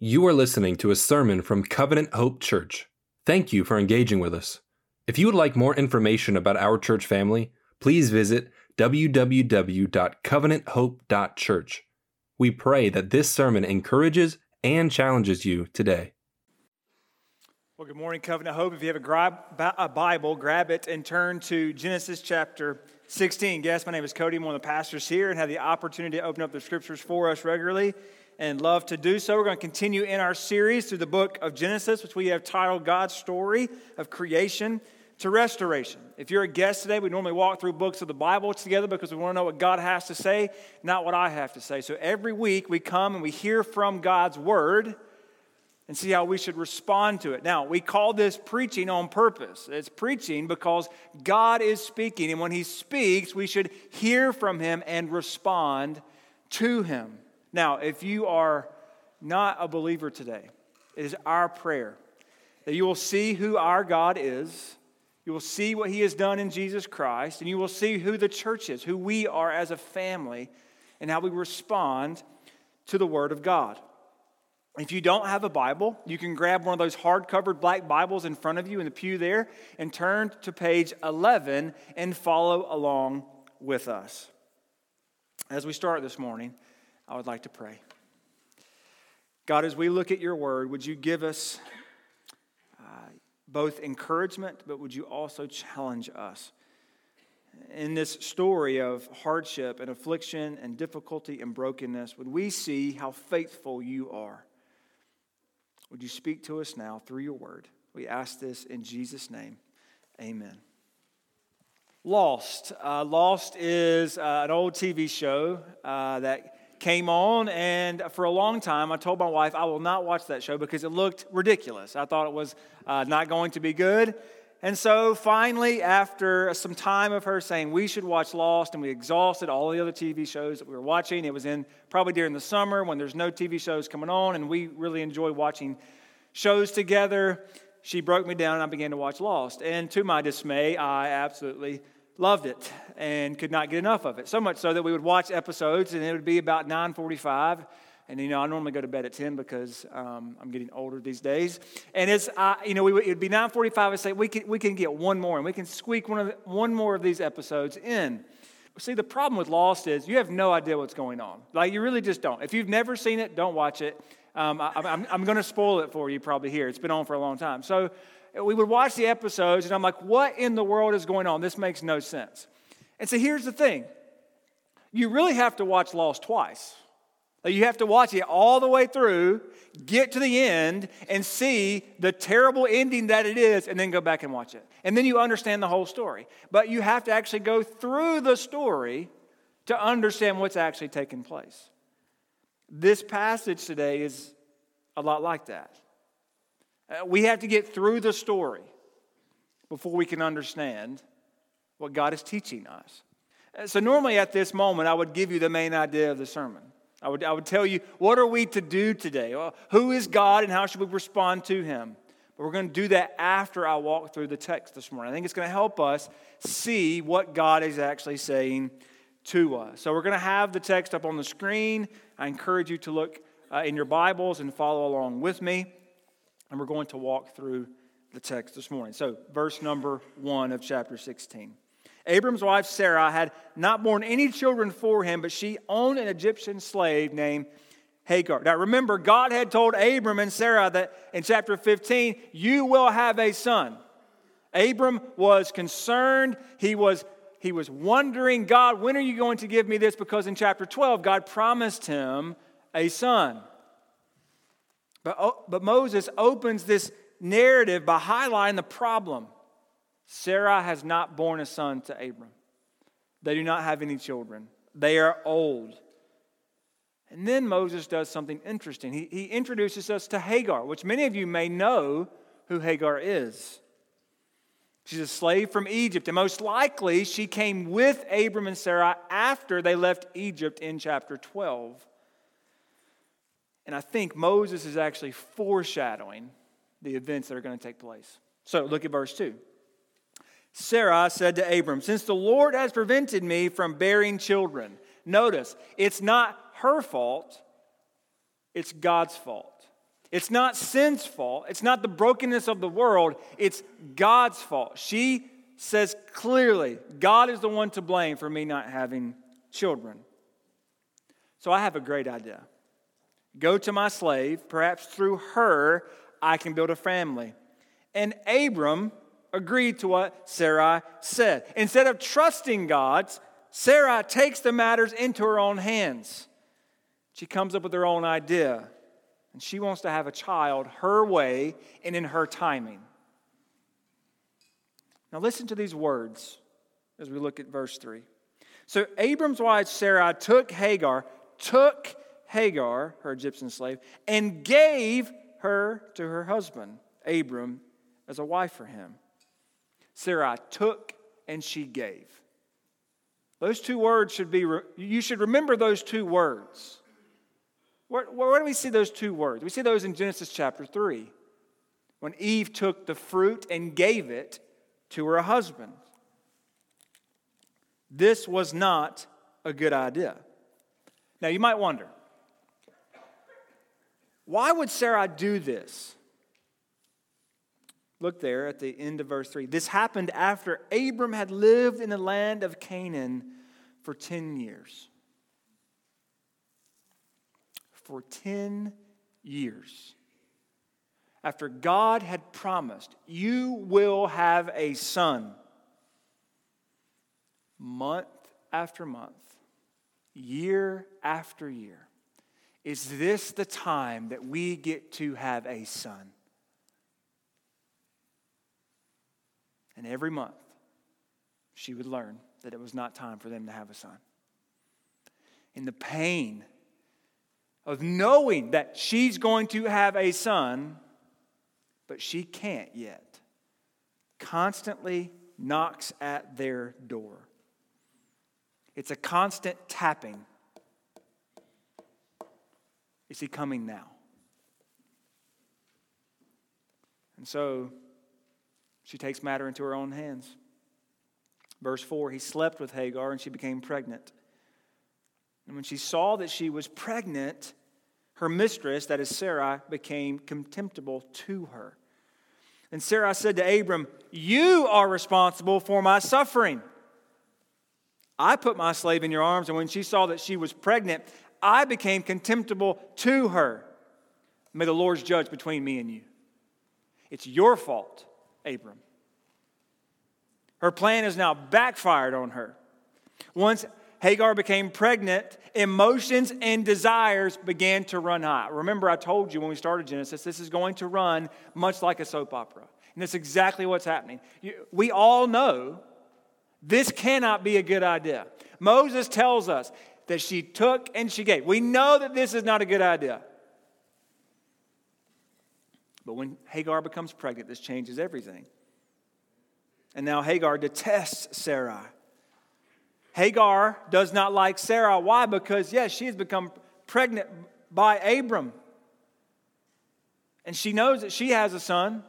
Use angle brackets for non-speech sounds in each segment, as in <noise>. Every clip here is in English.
You are listening to a sermon from Covenant Hope Church. Thank you for engaging with us. If you would like more information about our church family, please visit www.covenanthope.church. We pray that this sermon encourages and challenges you today. Well, good morning, Covenant Hope. If you have a, grab, a Bible, grab it and turn to Genesis chapter 16. Guess my name is Cody. I'm one of the pastors here and have the opportunity to open up the scriptures for us regularly and love to do so. We're going to continue in our series through the book of Genesis, which we have titled God's Story of Creation to Restoration. If you're a guest today, we normally walk through books of the Bible together because we want to know what God has to say, not what I have to say. So every week we come and we hear from God's Word and see how we should respond to it. Now, we call this preaching on purpose. It's preaching because God is speaking, and when He speaks, we should hear from Him and respond to Him. Now, if you are not a believer today, it is our prayer that you will see who our God is, you will see what He has done in Jesus Christ, and you will see who the church is, who we are as a family, and how we respond to the Word of God. If you don't have a Bible, you can grab one of those hard covered black Bibles in front of you in the pew there and turn to page 11 and follow along with us. As we start this morning, I would like to pray. God, as we look at your word, would you give us uh, both encouragement, but would you also challenge us? In this story of hardship and affliction and difficulty and brokenness, would we see how faithful you are? Would you speak to us now through your word? We ask this in Jesus' name. Amen. Lost. Uh, Lost is uh, an old TV show uh, that came on, and for a long time, I told my wife I will not watch that show because it looked ridiculous. I thought it was uh, not going to be good. And so finally, after some time of her saying we should watch Lost, and we exhausted all the other TV shows that we were watching, it was in probably during the summer when there's no TV shows coming on, and we really enjoy watching shows together. She broke me down, and I began to watch Lost. And to my dismay, I absolutely loved it and could not get enough of it. So much so that we would watch episodes, and it would be about 9:45 and, you know, I normally go to bed at 10 because um, I'm getting older these days. And it's, uh, you know, it'd be 9.45. I'd say, we can, we can get one more, and we can squeak one, of the, one more of these episodes in. See, the problem with Lost is you have no idea what's going on. Like, you really just don't. If you've never seen it, don't watch it. Um, I, I'm, I'm going to spoil it for you probably here. It's been on for a long time. So we would watch the episodes, and I'm like, what in the world is going on? This makes no sense. And so here's the thing you really have to watch Lost twice. You have to watch it all the way through, get to the end, and see the terrible ending that it is, and then go back and watch it. And then you understand the whole story. But you have to actually go through the story to understand what's actually taking place. This passage today is a lot like that. Uh, we have to get through the story before we can understand what God is teaching us. Uh, so, normally at this moment, I would give you the main idea of the sermon. I would, I would tell you, what are we to do today? Well, who is God and how should we respond to him? But we're going to do that after I walk through the text this morning. I think it's going to help us see what God is actually saying to us. So we're going to have the text up on the screen. I encourage you to look uh, in your Bibles and follow along with me. And we're going to walk through the text this morning. So, verse number one of chapter 16. Abram's wife Sarah had not borne any children for him, but she owned an Egyptian slave named Hagar. Now remember, God had told Abram and Sarah that in chapter 15, you will have a son. Abram was concerned. He was, he was wondering, God, when are you going to give me this? Because in chapter 12, God promised him a son. But, oh, but Moses opens this narrative by highlighting the problem. Sarah has not borne a son to Abram. They do not have any children. They are old. And then Moses does something interesting. He, he introduces us to Hagar, which many of you may know who Hagar is. She's a slave from Egypt, and most likely she came with Abram and Sarah after they left Egypt in chapter 12. And I think Moses is actually foreshadowing the events that are going to take place. So look at verse 2. Sarah said to Abram, Since the Lord has prevented me from bearing children, notice, it's not her fault, it's God's fault. It's not sin's fault. It's not the brokenness of the world. It's God's fault. She says clearly, God is the one to blame for me not having children. So I have a great idea. Go to my slave, perhaps through her I can build a family. And Abram agreed to what Sarai said. Instead of trusting God, Sarai takes the matters into her own hands. She comes up with her own idea, and she wants to have a child her way and in her timing. Now, listen to these words as we look at verse 3. So, Abram's wife Sarai took Hagar, took Hagar, her Egyptian slave, and gave her to her husband, Abram, as a wife for him. Sarai took and she gave. Those two words should be, you should remember those two words. Where, where, do we see those two words? We see those in Genesis chapter 3, when Eve took the fruit and gave it to her husband. This was not a good idea. Now, you might wonder why would Sarah do this? Look there at the end of verse 3. This happened after Abram had lived in the land of Canaan for 10 years. For 10 years. After God had promised, You will have a son. Month after month, year after year. Is this the time that we get to have a son? And every month, she would learn that it was not time for them to have a son. In the pain of knowing that she's going to have a son, but she can't yet, constantly knocks at their door. It's a constant tapping is he coming now? And so she takes matter into her own hands. Verse 4 He slept with Hagar and she became pregnant. And when she saw that she was pregnant, her mistress, that is Sarai, became contemptible to her. And Sarai said to Abram, You are responsible for my suffering. I put my slave in your arms, and when she saw that she was pregnant, I became contemptible to her. May the Lord's judge between me and you. It's your fault, Abram. Her plan has now backfired on her. Once Hagar became pregnant, emotions and desires began to run high. Remember, I told you when we started Genesis, this is going to run much like a soap opera. And that's exactly what's happening. We all know this cannot be a good idea. Moses tells us that she took and she gave. We know that this is not a good idea. But when Hagar becomes pregnant, this changes everything. And now Hagar detests Sarai. Hagar does not like Sarah. Why? Because, yes, she has become pregnant by Abram. And she knows that she has a son.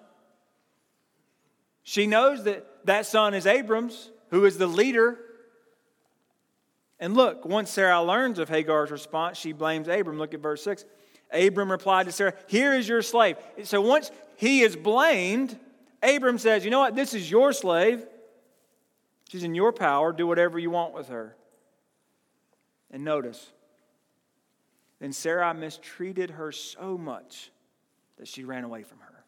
She knows that that son is Abram's, who is the leader and look, once Sarah learns of Hagar's response, she blames Abram. Look at verse 6. Abram replied to Sarah, Here is your slave. So once he is blamed, Abram says, You know what? This is your slave. She's in your power. Do whatever you want with her. And notice, then Sarah mistreated her so much that she ran away from her.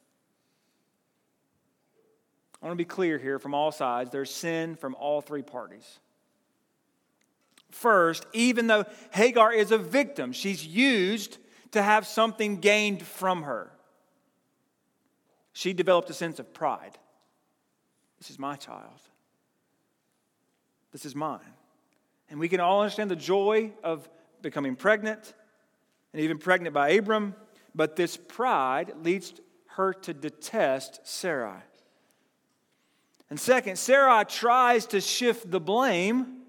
I want to be clear here from all sides. There's sin from all three parties. First, even though Hagar is a victim, she's used to have something gained from her. She developed a sense of pride. This is my child. This is mine. And we can all understand the joy of becoming pregnant and even pregnant by Abram, but this pride leads her to detest Sarai. And second, Sarai tries to shift the blame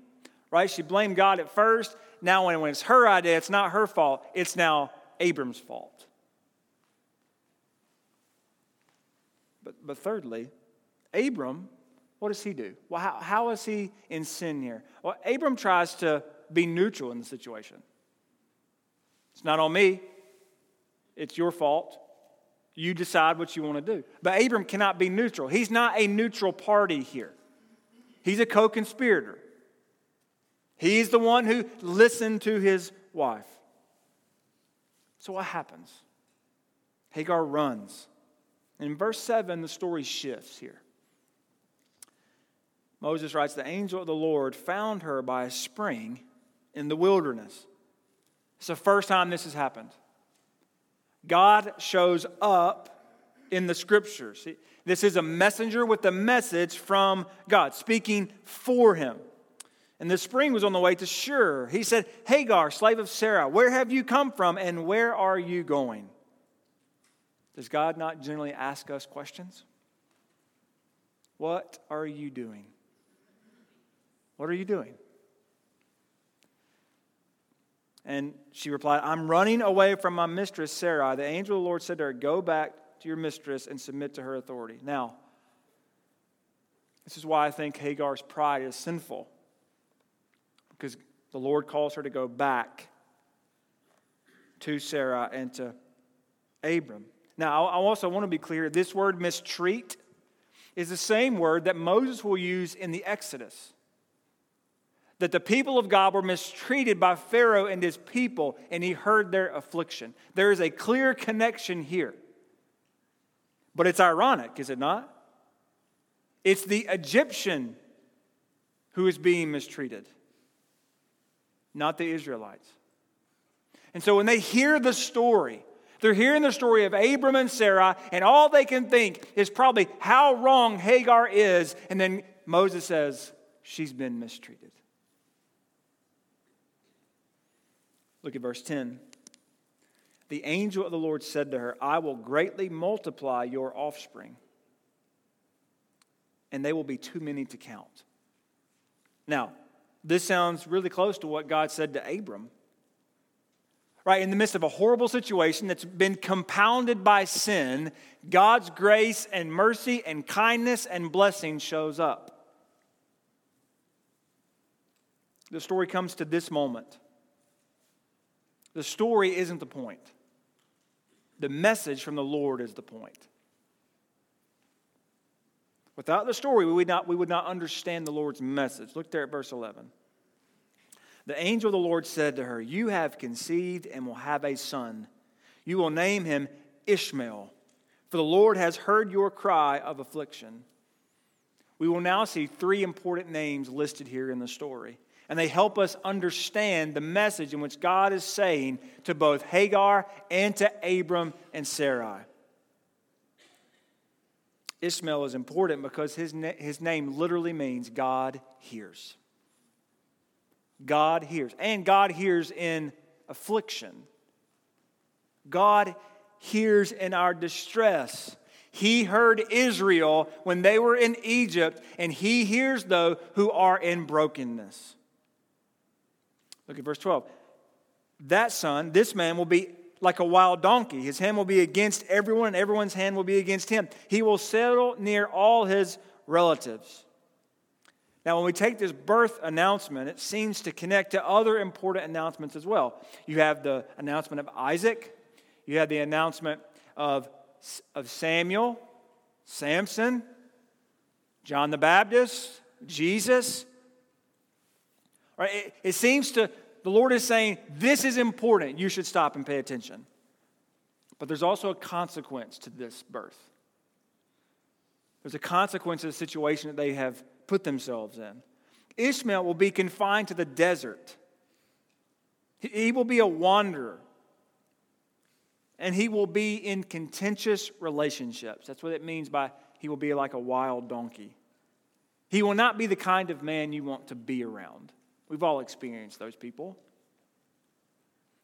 right? She blamed God at first. Now, when, it's her idea, it's not her fault, it's now Abram's fault. But, but thirdly, Abram, what does he do? Well, how, how is he in sin here? Well, Abram tries to be neutral in the situation. It's not on me, it's your fault. You decide what you want to do. But Abram cannot be neutral. He's not a neutral party here, he's a co conspirator. He's the one who listened to his wife. So, what happens? Hagar runs. In verse 7, the story shifts here. Moses writes The angel of the Lord found her by a spring in the wilderness. It's the first time this has happened. God shows up in the scriptures. This is a messenger with a message from God, speaking for him. And the spring was on the way to Shur. He said, Hagar, slave of Sarah, where have you come from and where are you going? Does God not generally ask us questions? What are you doing? What are you doing? And she replied, I'm running away from my mistress, Sarai. The angel of the Lord said to her, Go back to your mistress and submit to her authority. Now, this is why I think Hagar's pride is sinful. Because the Lord calls her to go back to Sarah and to Abram. Now, I also want to be clear this word mistreat is the same word that Moses will use in the Exodus that the people of God were mistreated by Pharaoh and his people, and he heard their affliction. There is a clear connection here. But it's ironic, is it not? It's the Egyptian who is being mistreated, not the Israelites. And so when they hear the story, they're hearing the story of Abram and Sarah, and all they can think is probably how wrong Hagar is. And then Moses says, She's been mistreated. Look at verse 10. The angel of the Lord said to her, I will greatly multiply your offspring, and they will be too many to count. Now, this sounds really close to what God said to Abram. Right, in the midst of a horrible situation that's been compounded by sin, God's grace and mercy and kindness and blessing shows up. The story comes to this moment. The story isn't the point. The message from the Lord is the point. Without the story, we would not, we would not understand the Lord's message. Look there at verse 11. The angel of the Lord said to her, You have conceived and will have a son. You will name him Ishmael, for the Lord has heard your cry of affliction. We will now see three important names listed here in the story and they help us understand the message in which God is saying to both Hagar and to Abram and Sarai. Ishmael is important because his, na- his name literally means God hears. God hears. And God hears in affliction. God hears in our distress. He heard Israel when they were in Egypt, and He hears those who are in brokenness. Look at verse 12. That son, this man, will be like a wild donkey. His hand will be against everyone, and everyone's hand will be against him. He will settle near all his relatives. Now, when we take this birth announcement, it seems to connect to other important announcements as well. You have the announcement of Isaac, you have the announcement of, of Samuel, Samson, John the Baptist, Jesus. Right? It, it seems to, the Lord is saying, this is important. You should stop and pay attention. But there's also a consequence to this birth. There's a consequence of the situation that they have put themselves in. Ishmael will be confined to the desert. He will be a wanderer. And he will be in contentious relationships. That's what it means by he will be like a wild donkey. He will not be the kind of man you want to be around. We've all experienced those people.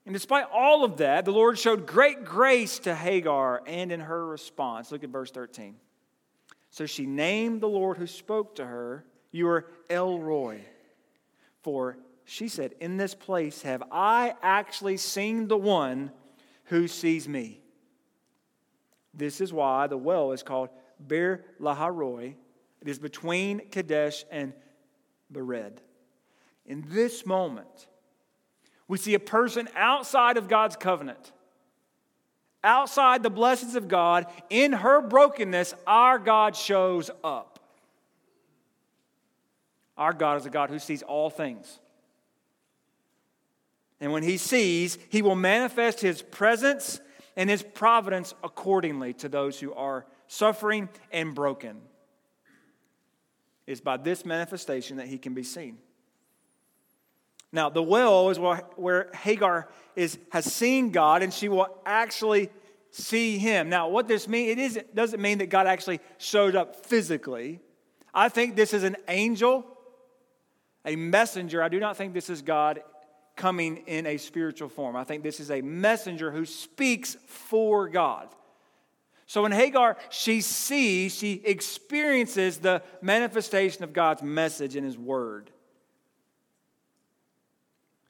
And despite all of that, the Lord showed great grace to Hagar and in her response. Look at verse 13. So she named the Lord who spoke to her, You are El Roi. For she said, In this place have I actually seen the one who sees me. This is why the well is called Beer Laharoi. It is between Kadesh and Bered in this moment, we see a person outside of God's covenant, outside the blessings of God, in her brokenness, our God shows up. Our God is a God who sees all things. And when he sees, he will manifest his presence and his providence accordingly to those who are suffering and broken. It's by this manifestation that he can be seen. Now, the well is where Hagar is, has seen God and she will actually see him. Now, what this means, it isn't, doesn't mean that God actually showed up physically. I think this is an angel, a messenger. I do not think this is God coming in a spiritual form. I think this is a messenger who speaks for God. So when Hagar, she sees, she experiences the manifestation of God's message in his word.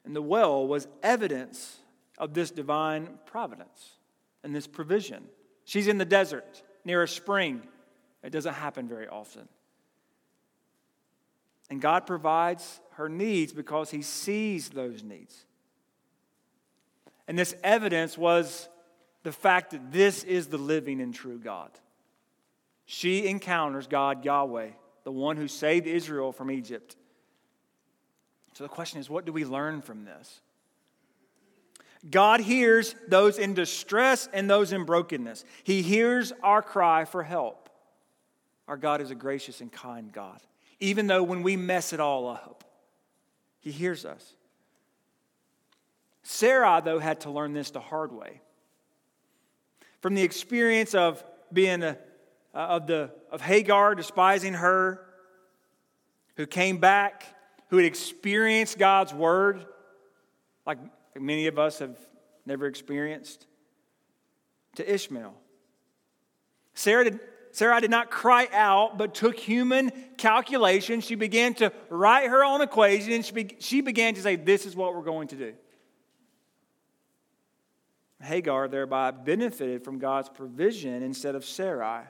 And the well was evidence of this divine providence and this provision. She's in the desert near a spring. It doesn't happen very often. And God provides her needs because He sees those needs. And this evidence was the fact that this is the living and true God. She encounters God Yahweh, the one who saved Israel from Egypt. So the question is what do we learn from this? God hears those in distress and those in brokenness. He hears our cry for help. Our God is a gracious and kind God. Even though when we mess it all up, He hears us. Sarah, though, had to learn this the hard way. From the experience of being a, uh, of, the, of Hagar despising her, who came back who had experienced God's word, like many of us have never experienced, to Ishmael. Sarah did, Sarah did not cry out, but took human calculation. She began to write her own equation, and she, be, she began to say, This is what we're going to do. Hagar thereby benefited from God's provision instead of Sarai,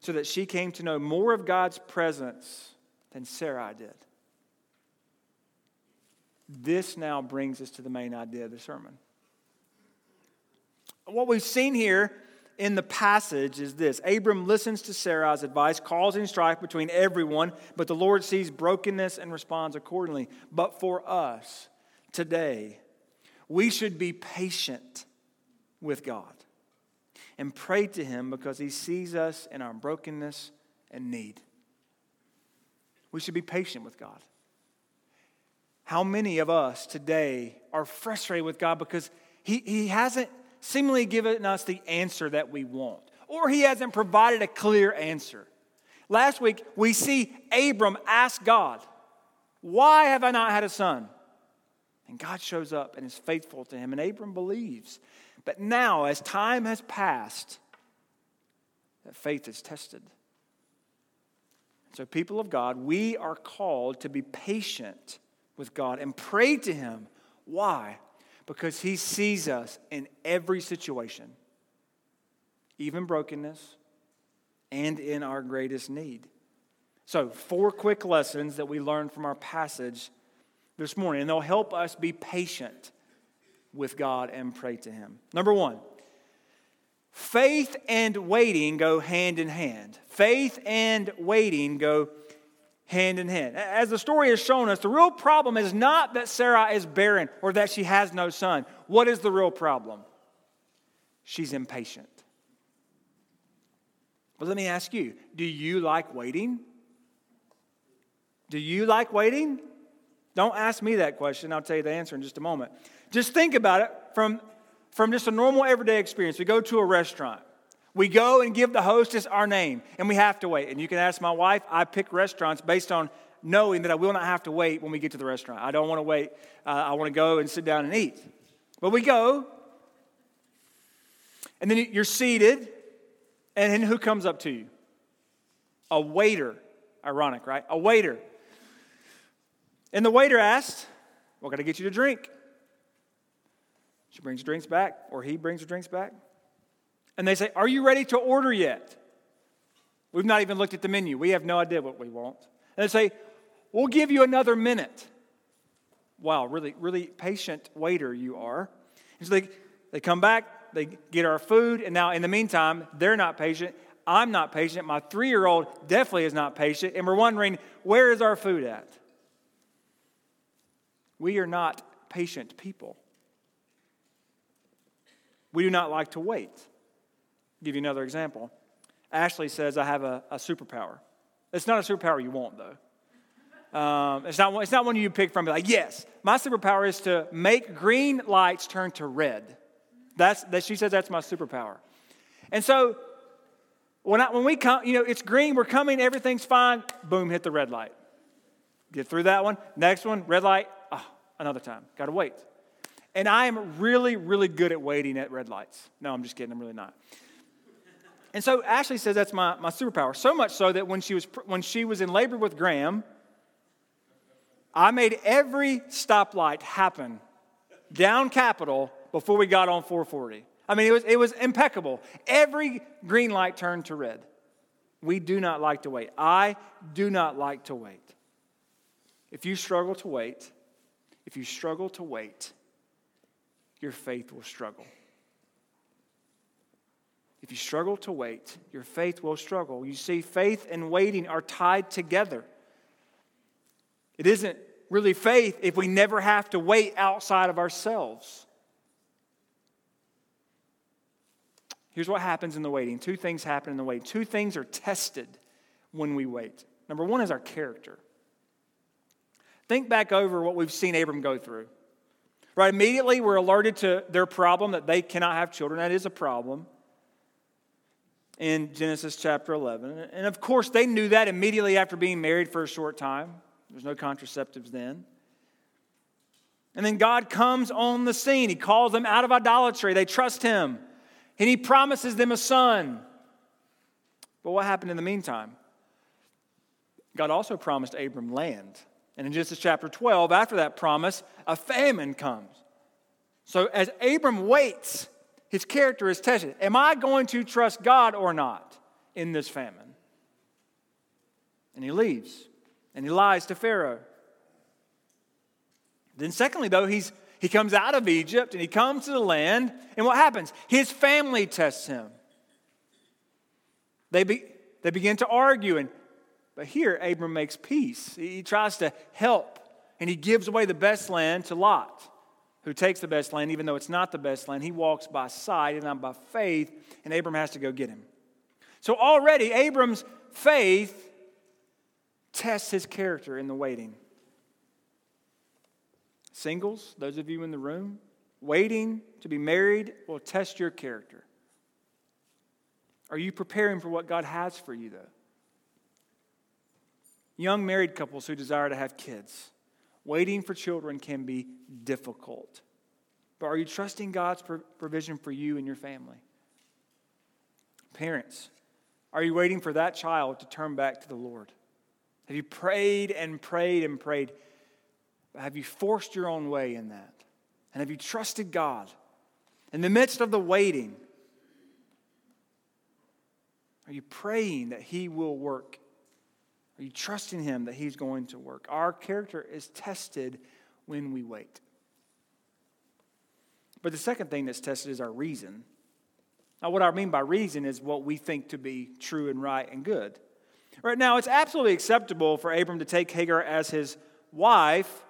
so that she came to know more of God's presence than Sarai did. This now brings us to the main idea of the sermon. What we've seen here in the passage is this Abram listens to Sarai's advice, causing strife between everyone, but the Lord sees brokenness and responds accordingly. But for us today, we should be patient with God and pray to Him because He sees us in our brokenness and need. We should be patient with God. How many of us today are frustrated with God because He, he hasn't seemingly given us the answer that we want, or He hasn't provided a clear answer? Last week, we see Abram ask God, Why have I not had a son? And God shows up and is faithful to him, and Abram believes. But now, as time has passed, that faith is tested. So, people of God, we are called to be patient with God and pray to Him. Why? Because He sees us in every situation, even brokenness, and in our greatest need. So, four quick lessons that we learned from our passage this morning, and they'll help us be patient with God and pray to Him. Number one, Faith and waiting go hand in hand. Faith and waiting go hand in hand. As the story has shown us, the real problem is not that Sarah is barren or that she has no son. What is the real problem? She's impatient. But let me ask you do you like waiting? Do you like waiting? Don't ask me that question. I'll tell you the answer in just a moment. Just think about it from from just a normal everyday experience. We go to a restaurant. We go and give the hostess our name, and we have to wait. And you can ask my wife, I pick restaurants based on knowing that I will not have to wait when we get to the restaurant. I don't want to wait. Uh, I want to go and sit down and eat. But we go, and then you're seated, and then who comes up to you? A waiter. Ironic, right? A waiter. And the waiter asks, What can I get you to drink? She brings drinks back, or he brings the drinks back. And they say, Are you ready to order yet? We've not even looked at the menu. We have no idea what we want. And they say, We'll give you another minute. Wow, really, really patient waiter you are. It's like, They come back, they get our food, and now in the meantime, they're not patient. I'm not patient. My three year old definitely is not patient. And we're wondering, where is our food at? We are not patient people. We do not like to wait. I'll give you another example. Ashley says, I have a, a superpower. It's not a superpower you want, though. Um, it's, not, it's not one you pick from, like, yes, my superpower is to make green lights turn to red. That's, that, she says that's my superpower. And so when, I, when we come, you know, it's green, we're coming, everything's fine, boom, hit the red light. Get through that one. Next one, red light, oh, another time. Got to wait. And I am really, really good at waiting at red lights. No, I'm just kidding, I'm really not. And so Ashley says that's my, my superpower. So much so that when she, was, when she was in labor with Graham, I made every stoplight happen down Capitol before we got on 440. I mean, it was, it was impeccable. Every green light turned to red. We do not like to wait. I do not like to wait. If you struggle to wait, if you struggle to wait, your faith will struggle. If you struggle to wait, your faith will struggle. You see, faith and waiting are tied together. It isn't really faith if we never have to wait outside of ourselves. Here's what happens in the waiting two things happen in the waiting. Two things are tested when we wait. Number one is our character. Think back over what we've seen Abram go through. Right, immediately we're alerted to their problem that they cannot have children. That is a problem in Genesis chapter 11. And of course, they knew that immediately after being married for a short time. There's no contraceptives then. And then God comes on the scene. He calls them out of idolatry. They trust Him. And He promises them a son. But what happened in the meantime? God also promised Abram land. And in Genesis chapter 12, after that promise, a famine comes. So as Abram waits, his character is tested. Am I going to trust God or not in this famine? And he leaves and he lies to Pharaoh. Then, secondly, though, he's, he comes out of Egypt and he comes to the land, and what happens? His family tests him. They, be, they begin to argue, and, but here Abram makes peace. He tries to help, and he gives away the best land to Lot, who takes the best land, even though it's not the best land. He walks by sight and not by faith, and Abram has to go get him. So already, Abram's faith tests his character in the waiting. Singles, those of you in the room, waiting to be married will test your character. Are you preparing for what God has for you, though? Young married couples who desire to have kids, waiting for children can be difficult. But are you trusting God's provision for you and your family? Parents, are you waiting for that child to turn back to the Lord? Have you prayed and prayed and prayed? Have you forced your own way in that? And have you trusted God? In the midst of the waiting, are you praying that He will work? Are you trusting Him that He's going to work? Our character is tested when we wait. But the second thing that's tested is our reason. Now, what I mean by reason is what we think to be true and right and good. Right now, it's absolutely acceptable for Abram to take Hagar as his wife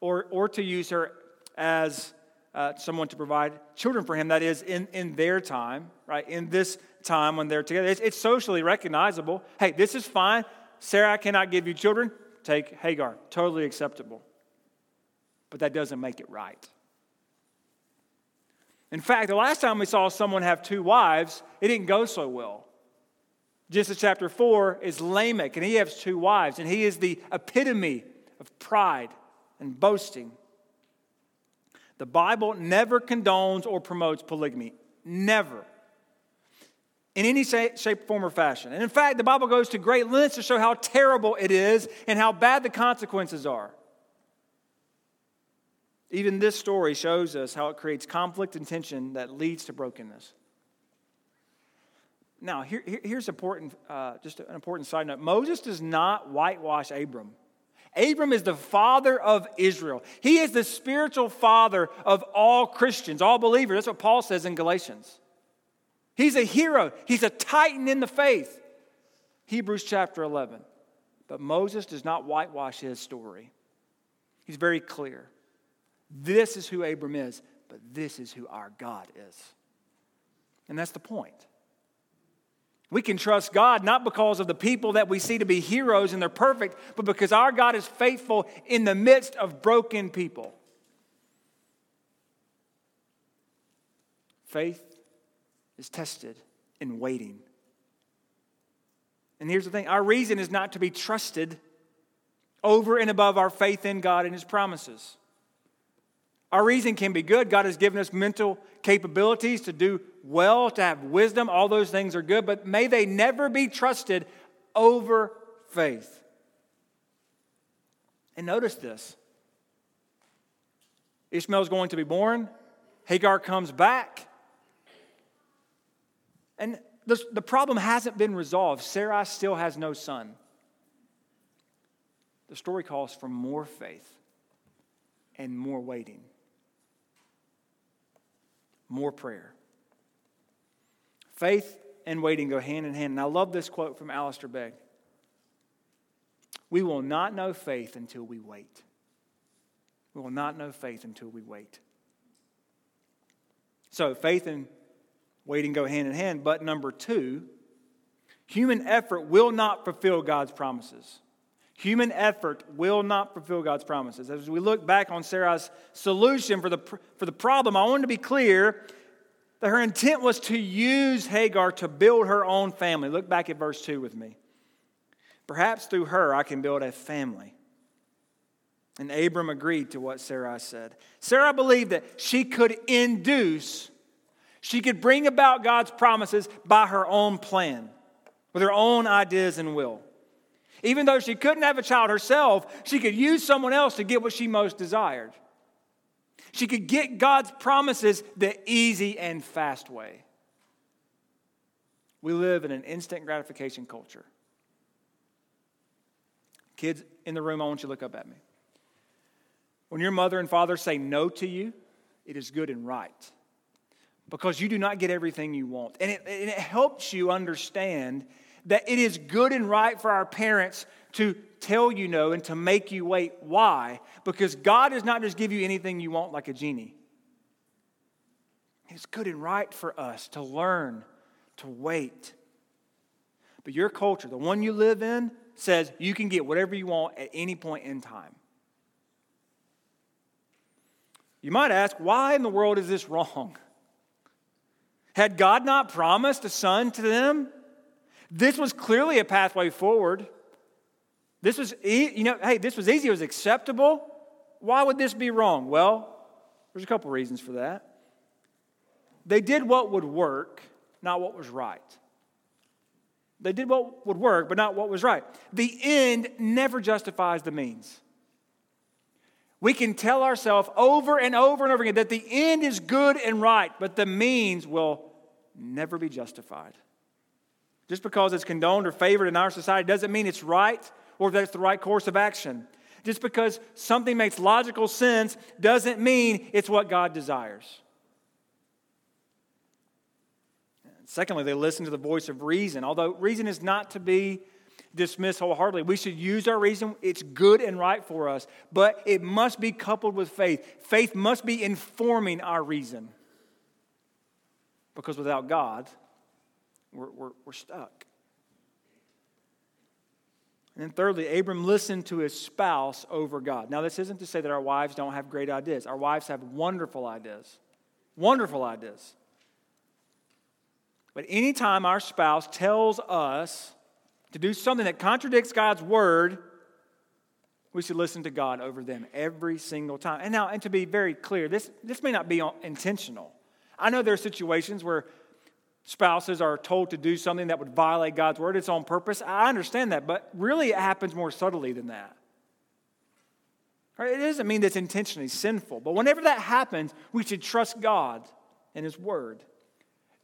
or, or to use her as uh, someone to provide children for him, that is, in, in their time, right? In this time when they're together. It's, it's socially recognizable. Hey, this is fine. Sarah, I cannot give you children. Take Hagar. Totally acceptable. But that doesn't make it right. In fact, the last time we saw someone have two wives, it didn't go so well. Genesis chapter 4 is Lamech, and he has two wives, and he is the epitome of pride and boasting. The Bible never condones or promotes polygamy. Never. In any shape, form, or fashion. And in fact, the Bible goes to great lengths to show how terrible it is and how bad the consequences are. Even this story shows us how it creates conflict and tension that leads to brokenness. Now, here, here's important, uh, just an important side note. Moses does not whitewash Abram. Abram is the father of Israel. He is the spiritual father of all Christians, all believers. That's what Paul says in Galatians. He's a hero, he's a titan in the faith. Hebrews chapter 11. But Moses does not whitewash his story. He's very clear. This is who Abram is, but this is who our God is. And that's the point. We can trust God not because of the people that we see to be heroes and they're perfect, but because our God is faithful in the midst of broken people. Faith is tested in waiting. And here's the thing our reason is not to be trusted over and above our faith in God and His promises. Our reason can be good. God has given us mental capabilities to do well, to have wisdom. All those things are good, but may they never be trusted over faith. And notice this Ishmael's going to be born, Hagar comes back. And the, the problem hasn't been resolved. Sarai still has no son. The story calls for more faith and more waiting, more prayer. Faith and waiting go hand in hand. And I love this quote from Alistair Begg We will not know faith until we wait. We will not know faith until we wait. So, faith and waiting go hand in hand. But number two, human effort will not fulfill God's promises. Human effort will not fulfill God's promises. As we look back on Sarah's solution for the, for the problem, I want to be clear that her intent was to use Hagar to build her own family. Look back at verse 2 with me. Perhaps through her I can build a family. And Abram agreed to what Sarah said. Sarah believed that she could induce, she could bring about God's promises by her own plan, with her own ideas and will. Even though she couldn't have a child herself, she could use someone else to get what she most desired. She could get God's promises the easy and fast way. We live in an instant gratification culture. Kids in the room, I want you to look up at me. When your mother and father say no to you, it is good and right because you do not get everything you want. And it, and it helps you understand that it is good and right for our parents to tell you no and to make you wait. Why? Because God does not just give you anything you want like a genie. It's good and right for us to learn to wait. But your culture, the one you live in, says you can get whatever you want at any point in time. You might ask, why in the world is this wrong? Had God not promised a son to them? This was clearly a pathway forward. This was, you know, hey, this was easy. It was acceptable. Why would this be wrong? Well, there's a couple reasons for that. They did what would work, not what was right. They did what would work, but not what was right. The end never justifies the means. We can tell ourselves over and over and over again that the end is good and right, but the means will never be justified. Just because it's condoned or favored in our society doesn't mean it's right or that it's the right course of action. Just because something makes logical sense doesn't mean it's what God desires. Secondly, they listen to the voice of reason. Although reason is not to be dismissed wholeheartedly, we should use our reason. It's good and right for us, but it must be coupled with faith. Faith must be informing our reason. Because without God, we're, we're, we're stuck. And then, thirdly, Abram listened to his spouse over God. Now, this isn't to say that our wives don't have great ideas. Our wives have wonderful ideas. Wonderful ideas. But anytime our spouse tells us to do something that contradicts God's word, we should listen to God over them every single time. And now, and to be very clear, this, this may not be intentional. I know there are situations where spouses are told to do something that would violate God's word, it's on purpose. I understand that, but really it happens more subtly than that. It doesn't mean that's intentionally sinful, but whenever that happens, we should trust God and His word.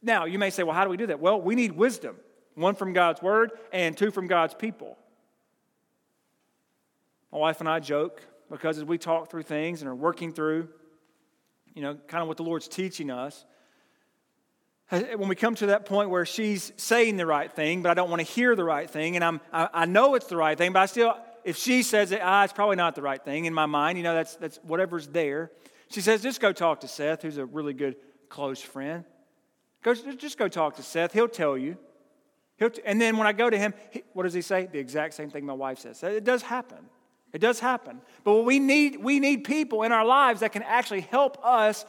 Now, you may say, well, how do we do that? Well, we need wisdom one from God's word and two from God's people. My wife and I joke because as we talk through things and are working through, you know, kind of what the Lord's teaching us, when we come to that point where she's saying the right thing, but I don't want to hear the right thing, and I'm, I, I know it's the right thing, but I still, if she says it, ah, it's probably not the right thing in my mind, you know, that's, that's whatever's there. She says, just go talk to Seth, who's a really good close friend. Go, just go talk to Seth. He'll tell you. He'll and then when I go to him, he, what does he say? The exact same thing my wife says. It does happen. It does happen. But we need, we need people in our lives that can actually help us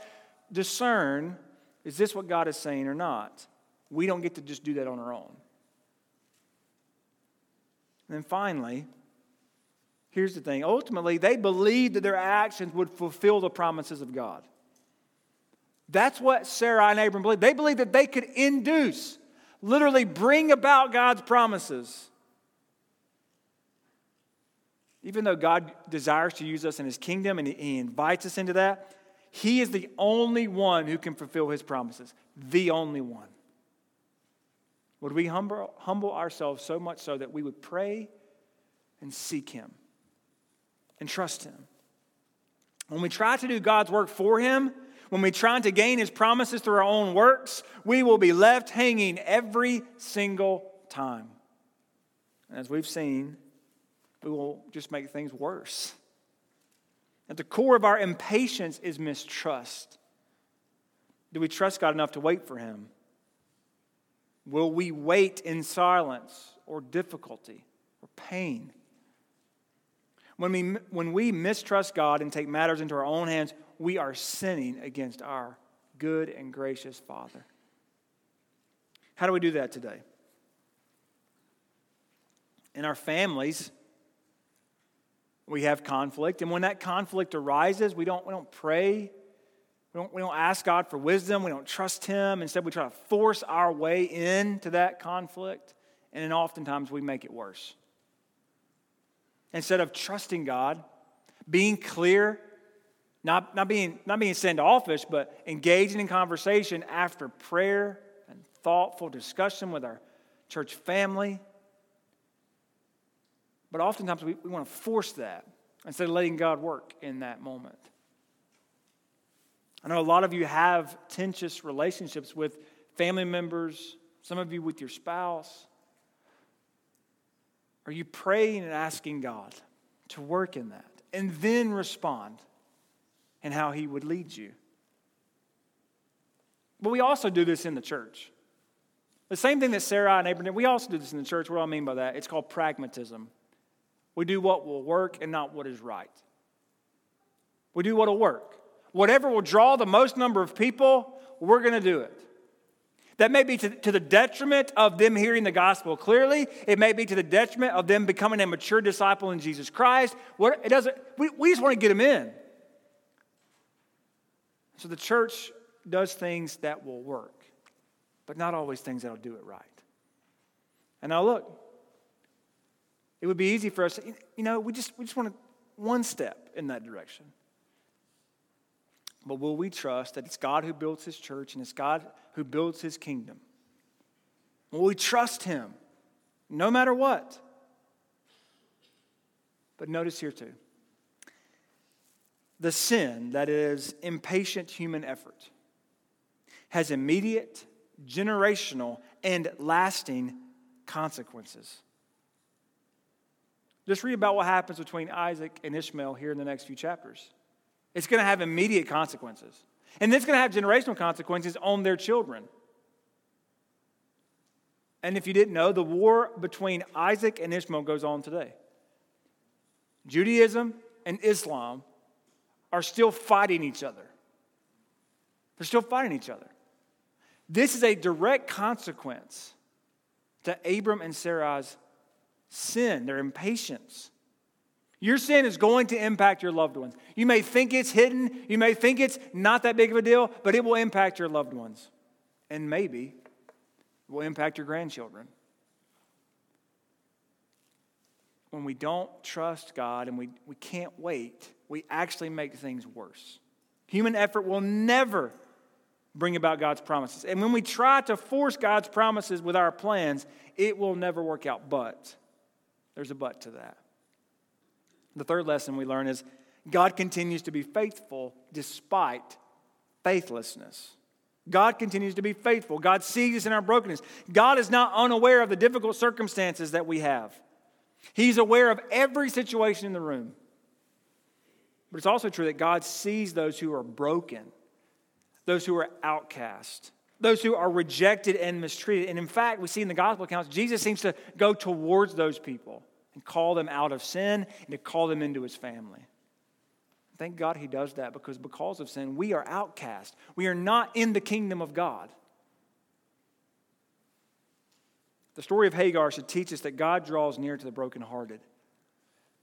discern is this what God is saying or not? We don't get to just do that on our own. And then finally, here's the thing ultimately, they believed that their actions would fulfill the promises of God. That's what Sarah and Abram believed. They believed that they could induce, literally bring about God's promises. Even though God desires to use us in his kingdom and he invites us into that, he is the only one who can fulfill his promises. The only one. Would we humble, humble ourselves so much so that we would pray and seek him and trust him? When we try to do God's work for him, when we try to gain his promises through our own works, we will be left hanging every single time. And as we've seen, we will just make things worse. At the core of our impatience is mistrust. Do we trust God enough to wait for him? Will we wait in silence or difficulty or pain? When we, when we mistrust God and take matters into our own hands, we are sinning against our good and gracious Father. How do we do that today? In our families, we have conflict. And when that conflict arises, we don't, we don't pray. We don't, we don't ask God for wisdom. We don't trust Him. Instead, we try to force our way into that conflict. And then oftentimes we make it worse. Instead of trusting God, being clear, not, not, being, not being standoffish, but engaging in conversation after prayer and thoughtful discussion with our church family. But oftentimes we, we want to force that instead of letting God work in that moment. I know a lot of you have tenuous relationships with family members, some of you with your spouse. Are you praying and asking God to work in that and then respond? And how he would lead you. But we also do this in the church. The same thing that Sarah and Abraham did, we also do this in the church. What do I mean by that? It's called pragmatism. We do what will work and not what is right. We do what will work. Whatever will draw the most number of people, we're going to do it. That may be to, to, the detriment of them hearing the gospel clearly. It may be to the detriment of them becoming a mature disciple in Jesus Christ. What, it doesn't, we, we just want to get them in. So the church does things that will work, but not always things that'll do it right. And now look, it would be easy for us, you know, we just, we just want to one step in that direction. But will we trust that it's God who builds his church and it's God who builds his kingdom? Will we trust him no matter what? But notice here too the sin that is impatient human effort has immediate, generational, and lasting consequences. Just read about what happens between Isaac and Ishmael here in the next few chapters. It's going to have immediate consequences. And it's going to have generational consequences on their children. And if you didn't know, the war between Isaac and Ishmael goes on today. Judaism and Islam are still fighting each other. They're still fighting each other. This is a direct consequence to Abram and Sarah's sin, their impatience. Your sin is going to impact your loved ones. You may think it's hidden, you may think it's not that big of a deal, but it will impact your loved ones. And maybe it will impact your grandchildren. When we don't trust God and we, we can't wait, we actually make things worse. Human effort will never bring about God's promises. And when we try to force God's promises with our plans, it will never work out. But there's a but to that. The third lesson we learn is God continues to be faithful despite faithlessness. God continues to be faithful. God sees us in our brokenness. God is not unaware of the difficult circumstances that we have. He's aware of every situation in the room. But it's also true that God sees those who are broken, those who are outcast, those who are rejected and mistreated. And in fact, we see in the gospel accounts, Jesus seems to go towards those people and call them out of sin and to call them into his family. Thank God he does that because because of sin, we are outcast. We are not in the kingdom of God. The story of Hagar should teach us that God draws near to the brokenhearted.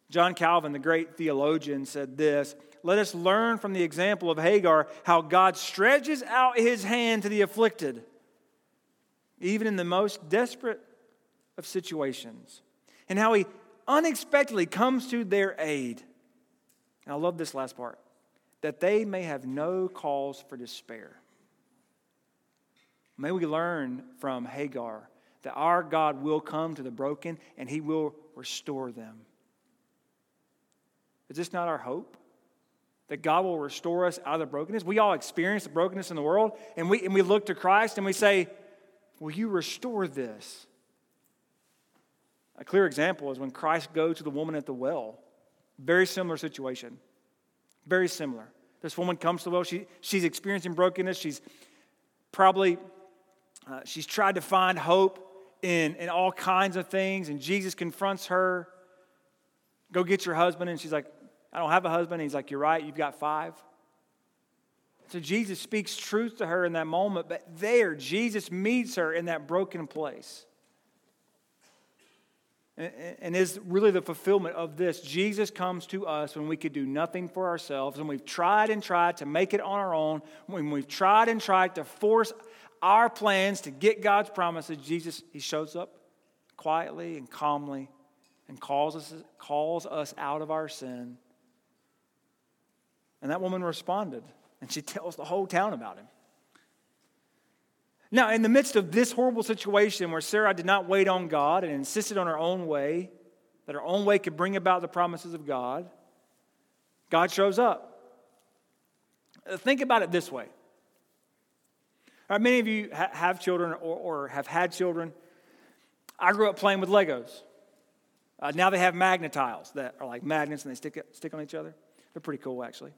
John Calvin, the great theologian, said this Let us learn from the example of Hagar how God stretches out his hand to the afflicted, even in the most desperate of situations, and how he unexpectedly comes to their aid. And I love this last part that they may have no cause for despair. May we learn from Hagar that our God will come to the broken and he will restore them. Is this not our hope? That God will restore us out of the brokenness? We all experience the brokenness in the world, and we, and we look to Christ and we say, Will you restore this? A clear example is when Christ goes to the woman at the well. Very similar situation. Very similar. This woman comes to the well. She, she's experiencing brokenness. She's probably uh, she's tried to find hope in, in all kinds of things, and Jesus confronts her. Go get your husband. And she's like, I don't have a husband. And he's like, You're right, you've got five. So Jesus speaks truth to her in that moment, but there, Jesus meets her in that broken place and is really the fulfillment of this. Jesus comes to us when we could do nothing for ourselves, and we've tried and tried to make it on our own, when we've tried and tried to force our plans to get God's promises. Jesus, He shows up quietly and calmly and calls us, calls us out of our sin. And that woman responded, and she <laughs> tells the whole town about Him. Now, in the midst of this horrible situation where Sarah did not wait on God and insisted on her own way, that her own way could bring about the promises of God, God shows up. Think about it this way. Right, many of you ha- have children or, or, have had children. I grew up playing with Legos. Uh, now they have magnetiles that are like magnets and they stick, stick on each other. They're pretty cool, actually.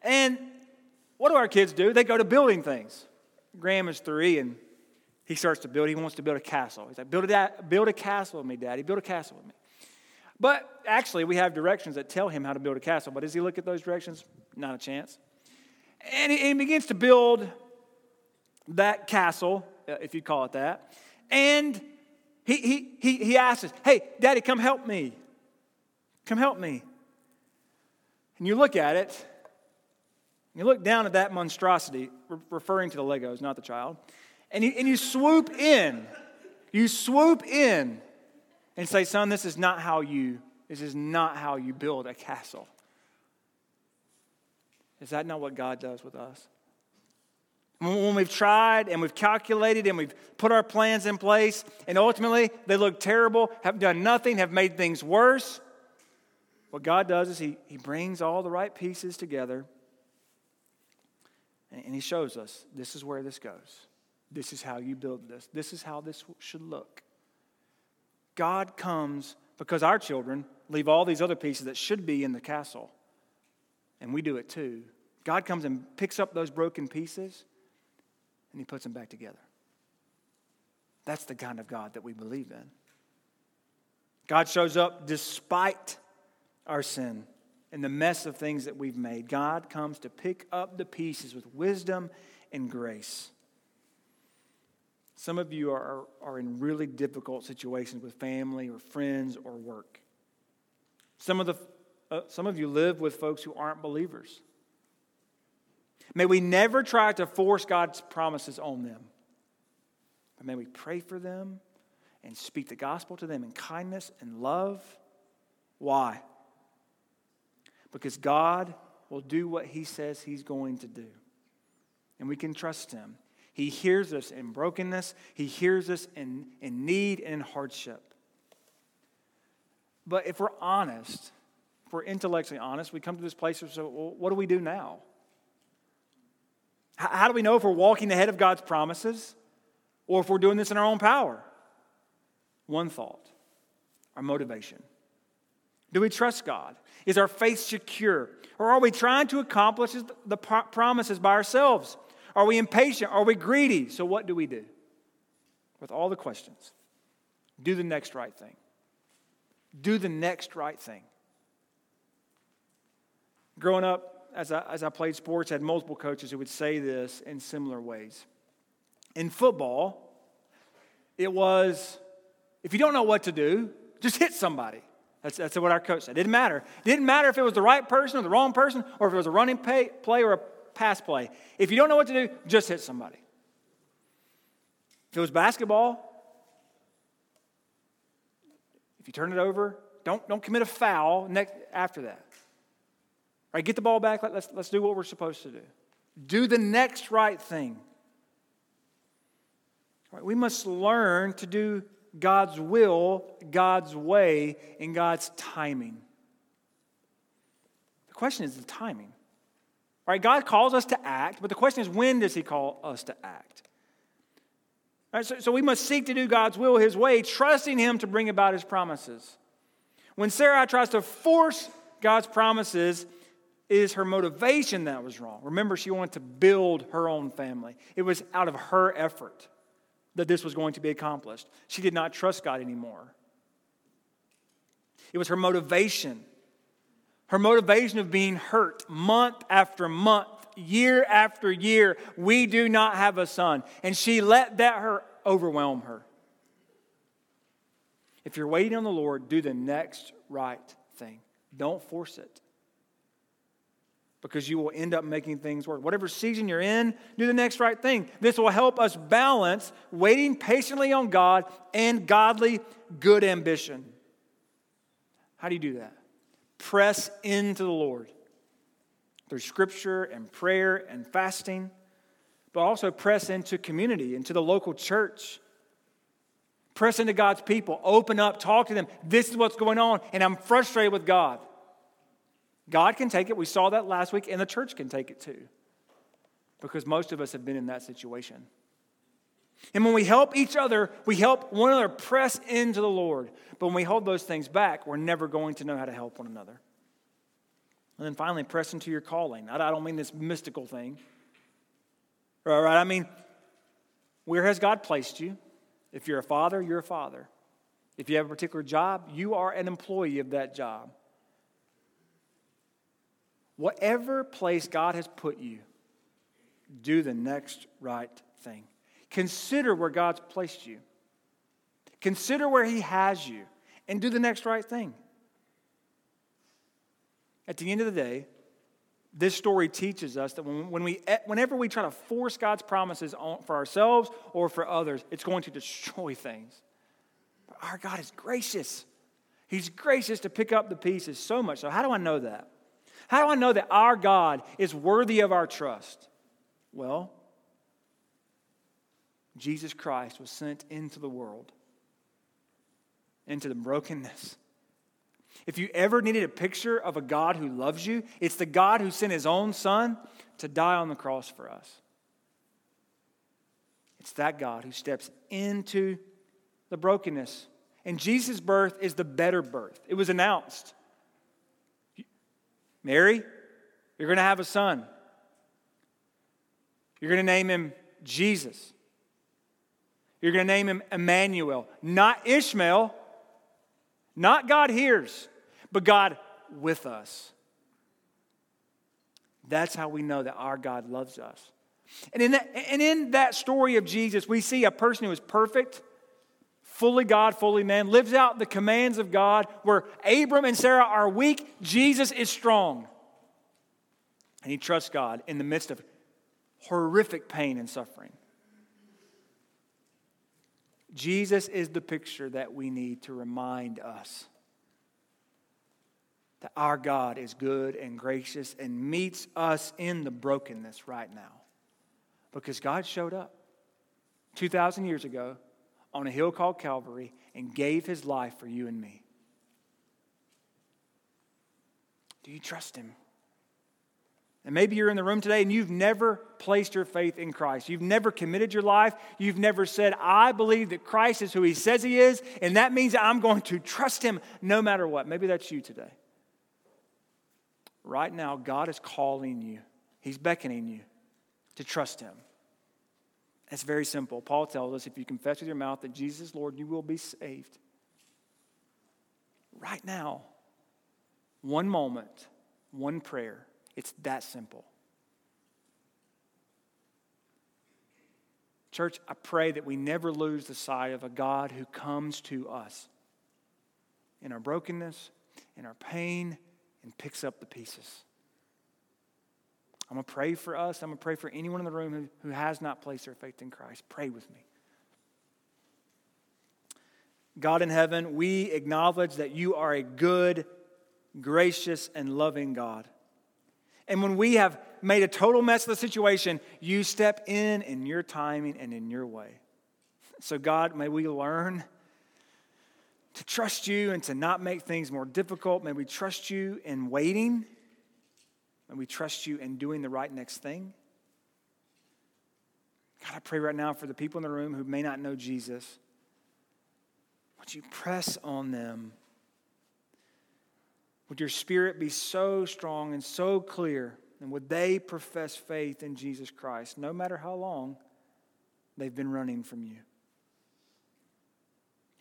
And what do our kids do? They go to building things. Graham is three and he starts to build. He wants to build a castle. He's like, build a, build a castle with me, Daddy. Build a castle with me. But actually, we have directions that tell him how to build a castle. But does he look at those directions? Not a chance. And he, begins to build that castle, uh, if you call it that. And he, he, he, he asks Hey, Daddy, come help me. Come help me. And you look at it, you look down at that monstrosity, referring to the Legos, not the child, and you, and you swoop in. You swoop in and say, son, this is not how you, this is not how you build a castle. Is that not what God does with us? When we've tried and we've calculated and we've put our plans in place, and ultimately they look terrible, have done nothing, have made things worse, what God does is He, he brings all the right pieces together and he shows us this is where this goes. This is how you build this. This is how this should look. God comes because our children leave all these other pieces that should be in the castle, and we do it too. God comes and picks up those broken pieces and he puts them back together. That's the kind of God that we believe in. God shows up despite our sin and the mess of things that we've made. God comes to pick up the pieces with wisdom and grace. Some of you are, are in really difficult situations with family or friends or work. Some of, the, uh, some of you live with folks who aren't believers. May we never try to force God's promises on them. But may we pray for them and speak the gospel to them in kindness and love. Why? because God will do what He says He's going to do. And we can trust Him. He hears us in brokenness, He hears us in, in need and in hardship. But if we're honest, if we're intellectually honest, we come to this place of, so, well, what do we do now? How do we know if we're walking ahead of God's promises or if we're doing this in our own power? One thought our motivation. Do we trust God? Is our faith secure? Or are we trying to accomplish the promises by ourselves? Are we impatient? Are we greedy? So, what do we do? With all the questions, do the next right thing. Do the next right thing. Growing up, as I, as I played sports, I had multiple coaches who would say this in similar ways. In football, it was if you don't know what to do, just hit somebody. That's, that's what our coach said. It didn't matter. It didn't matter if it was the right person or the wrong person, or if it was a running pay, play or a pass play. If you don't know what to do, just hit somebody. If it was basketball, if you turn it over, don't, don't commit a foul next, after that. Right, get the ball back. Let, let's, let's do what we're supposed to do. Do the next right thing. Right, we must learn to do God's will, God's way, and God's timing. The question is the timing. Right, God calls us to act, but the question is when does He call us to act? Right, so, so we must seek to do God's will His way, trusting Him to bring about His promises. When Sarah tries to force God's promises, is her motivation that was wrong. Remember, she wanted to build her own family, it was out of her effort that this was going to be accomplished. She did not trust God anymore. It was her motivation. Her motivation of being hurt month after month, year after year. We do not have a son. And she let that her overwhelm her. If you're waiting on the Lord, do the next right thing. Don't force it because you will end up making things work. Whatever season you're in, do the next right thing. This will help us balance waiting patiently on God and godly good ambition. How do you do that? Press into the Lord through scripture and prayer and fasting, but also press into community, into the local church. Press into God's people. Open up, talk to them. This is what's going on, and I'm frustrated with God. God can take it. We saw that last week, and the church can take it too. Because most of us have been in that situation. And when we help each other, we help one another press into the Lord. But when we hold those things back, we're never going to know how to help one another. And then finally, press into your calling. I don't mean this mystical thing. All right? I mean, where has God placed you? If you're a father, you're a father. If you have a particular job, you are an employee of that job. Whatever place God has put you, do the next right thing. Consider where God's placed you. Consider where He has you and do the next right thing. At the end of the day, this story teaches us that when we, whenever we try to force God's promises on, for ourselves or for others, it's going to destroy <laughs> things. But our God is gracious. He's gracious to pick up the pieces so much. So, how do I know that? How do I know that our God is worthy of our trust? Well, Jesus Christ was sent into the world, into the brokenness. If you ever needed a picture of a God who loves you, it's the God who sent his own son to die on the cross for us. It's that God who steps into the brokenness. And Jesus' birth is the better birth. It was announced. Mary, you're going to have a son. You're going to name him Jesus. You're going to name him Emmanuel, not Ishmael, not God hears, but God with us. That's how we know that our God loves us. And in that, and in that story of Jesus, we see a person who is perfect fully God, fully man, lives out the commands of God. Where Abram and Sarah are weak, Jesus is strong. And he trusts God in the midst of horrific pain and suffering. Jesus is the picture that we need to remind us that our God is good and gracious and meets us in the brokenness right now. Because God showed up 2,000 years ago on a hill called Calvary and gave his life for you and me. Do you trust Him? And maybe you're in the room today and you've never placed your faith in Christ. You've never committed your life. You've never said, I believe that Christ is who He says He is, and that means I'm going to trust Him no matter what. Maybe that's you today. Right now, God is calling you, He's beckoning you to trust Him. It's very simple. Paul tells us if you confess with your mouth that Jesus is Lord, you will be saved. Right now, one moment, one prayer. It's that simple. Church, I pray that we never lose the sight of a God who comes to us in our brokenness, in our pain, and picks up the pieces. I'm going to pray for us. I'm going to pray for anyone in the room who, who has not placed their faith in Christ. Pray with me. God in heaven, we acknowledge that you are a good, gracious, and loving God. And when we have made a total mess of the situation, you step in in your timing and in your way. So, God, may we learn to trust you and to not make things more difficult. May we trust you in waiting and we trust you in doing the right next thing. God, I pray right now for the people in the room who may not know Jesus. Would you press on them? Would your spirit be so strong and so clear? And would they profess faith in Jesus Christ, no matter how long they've been running from you?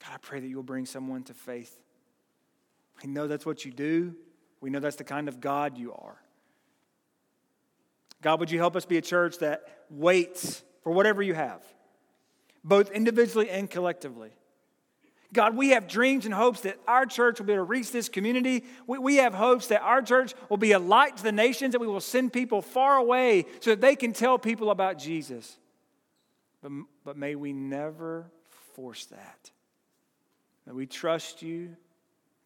God, I pray that you'll bring someone to faith. We know that's what you do. We know that's the kind of God you are. God, would you help us be a church that waits for whatever you have, both individually and collectively? God, we have dreams and hopes that our church will be able to reach this community. We, we have hopes that our church will be a light to the nations, that we will send people far away so that they can tell people about Jesus. But, but may we never force that. May we trust you,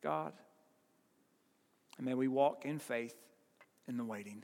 God, and may we walk in faith in the waiting.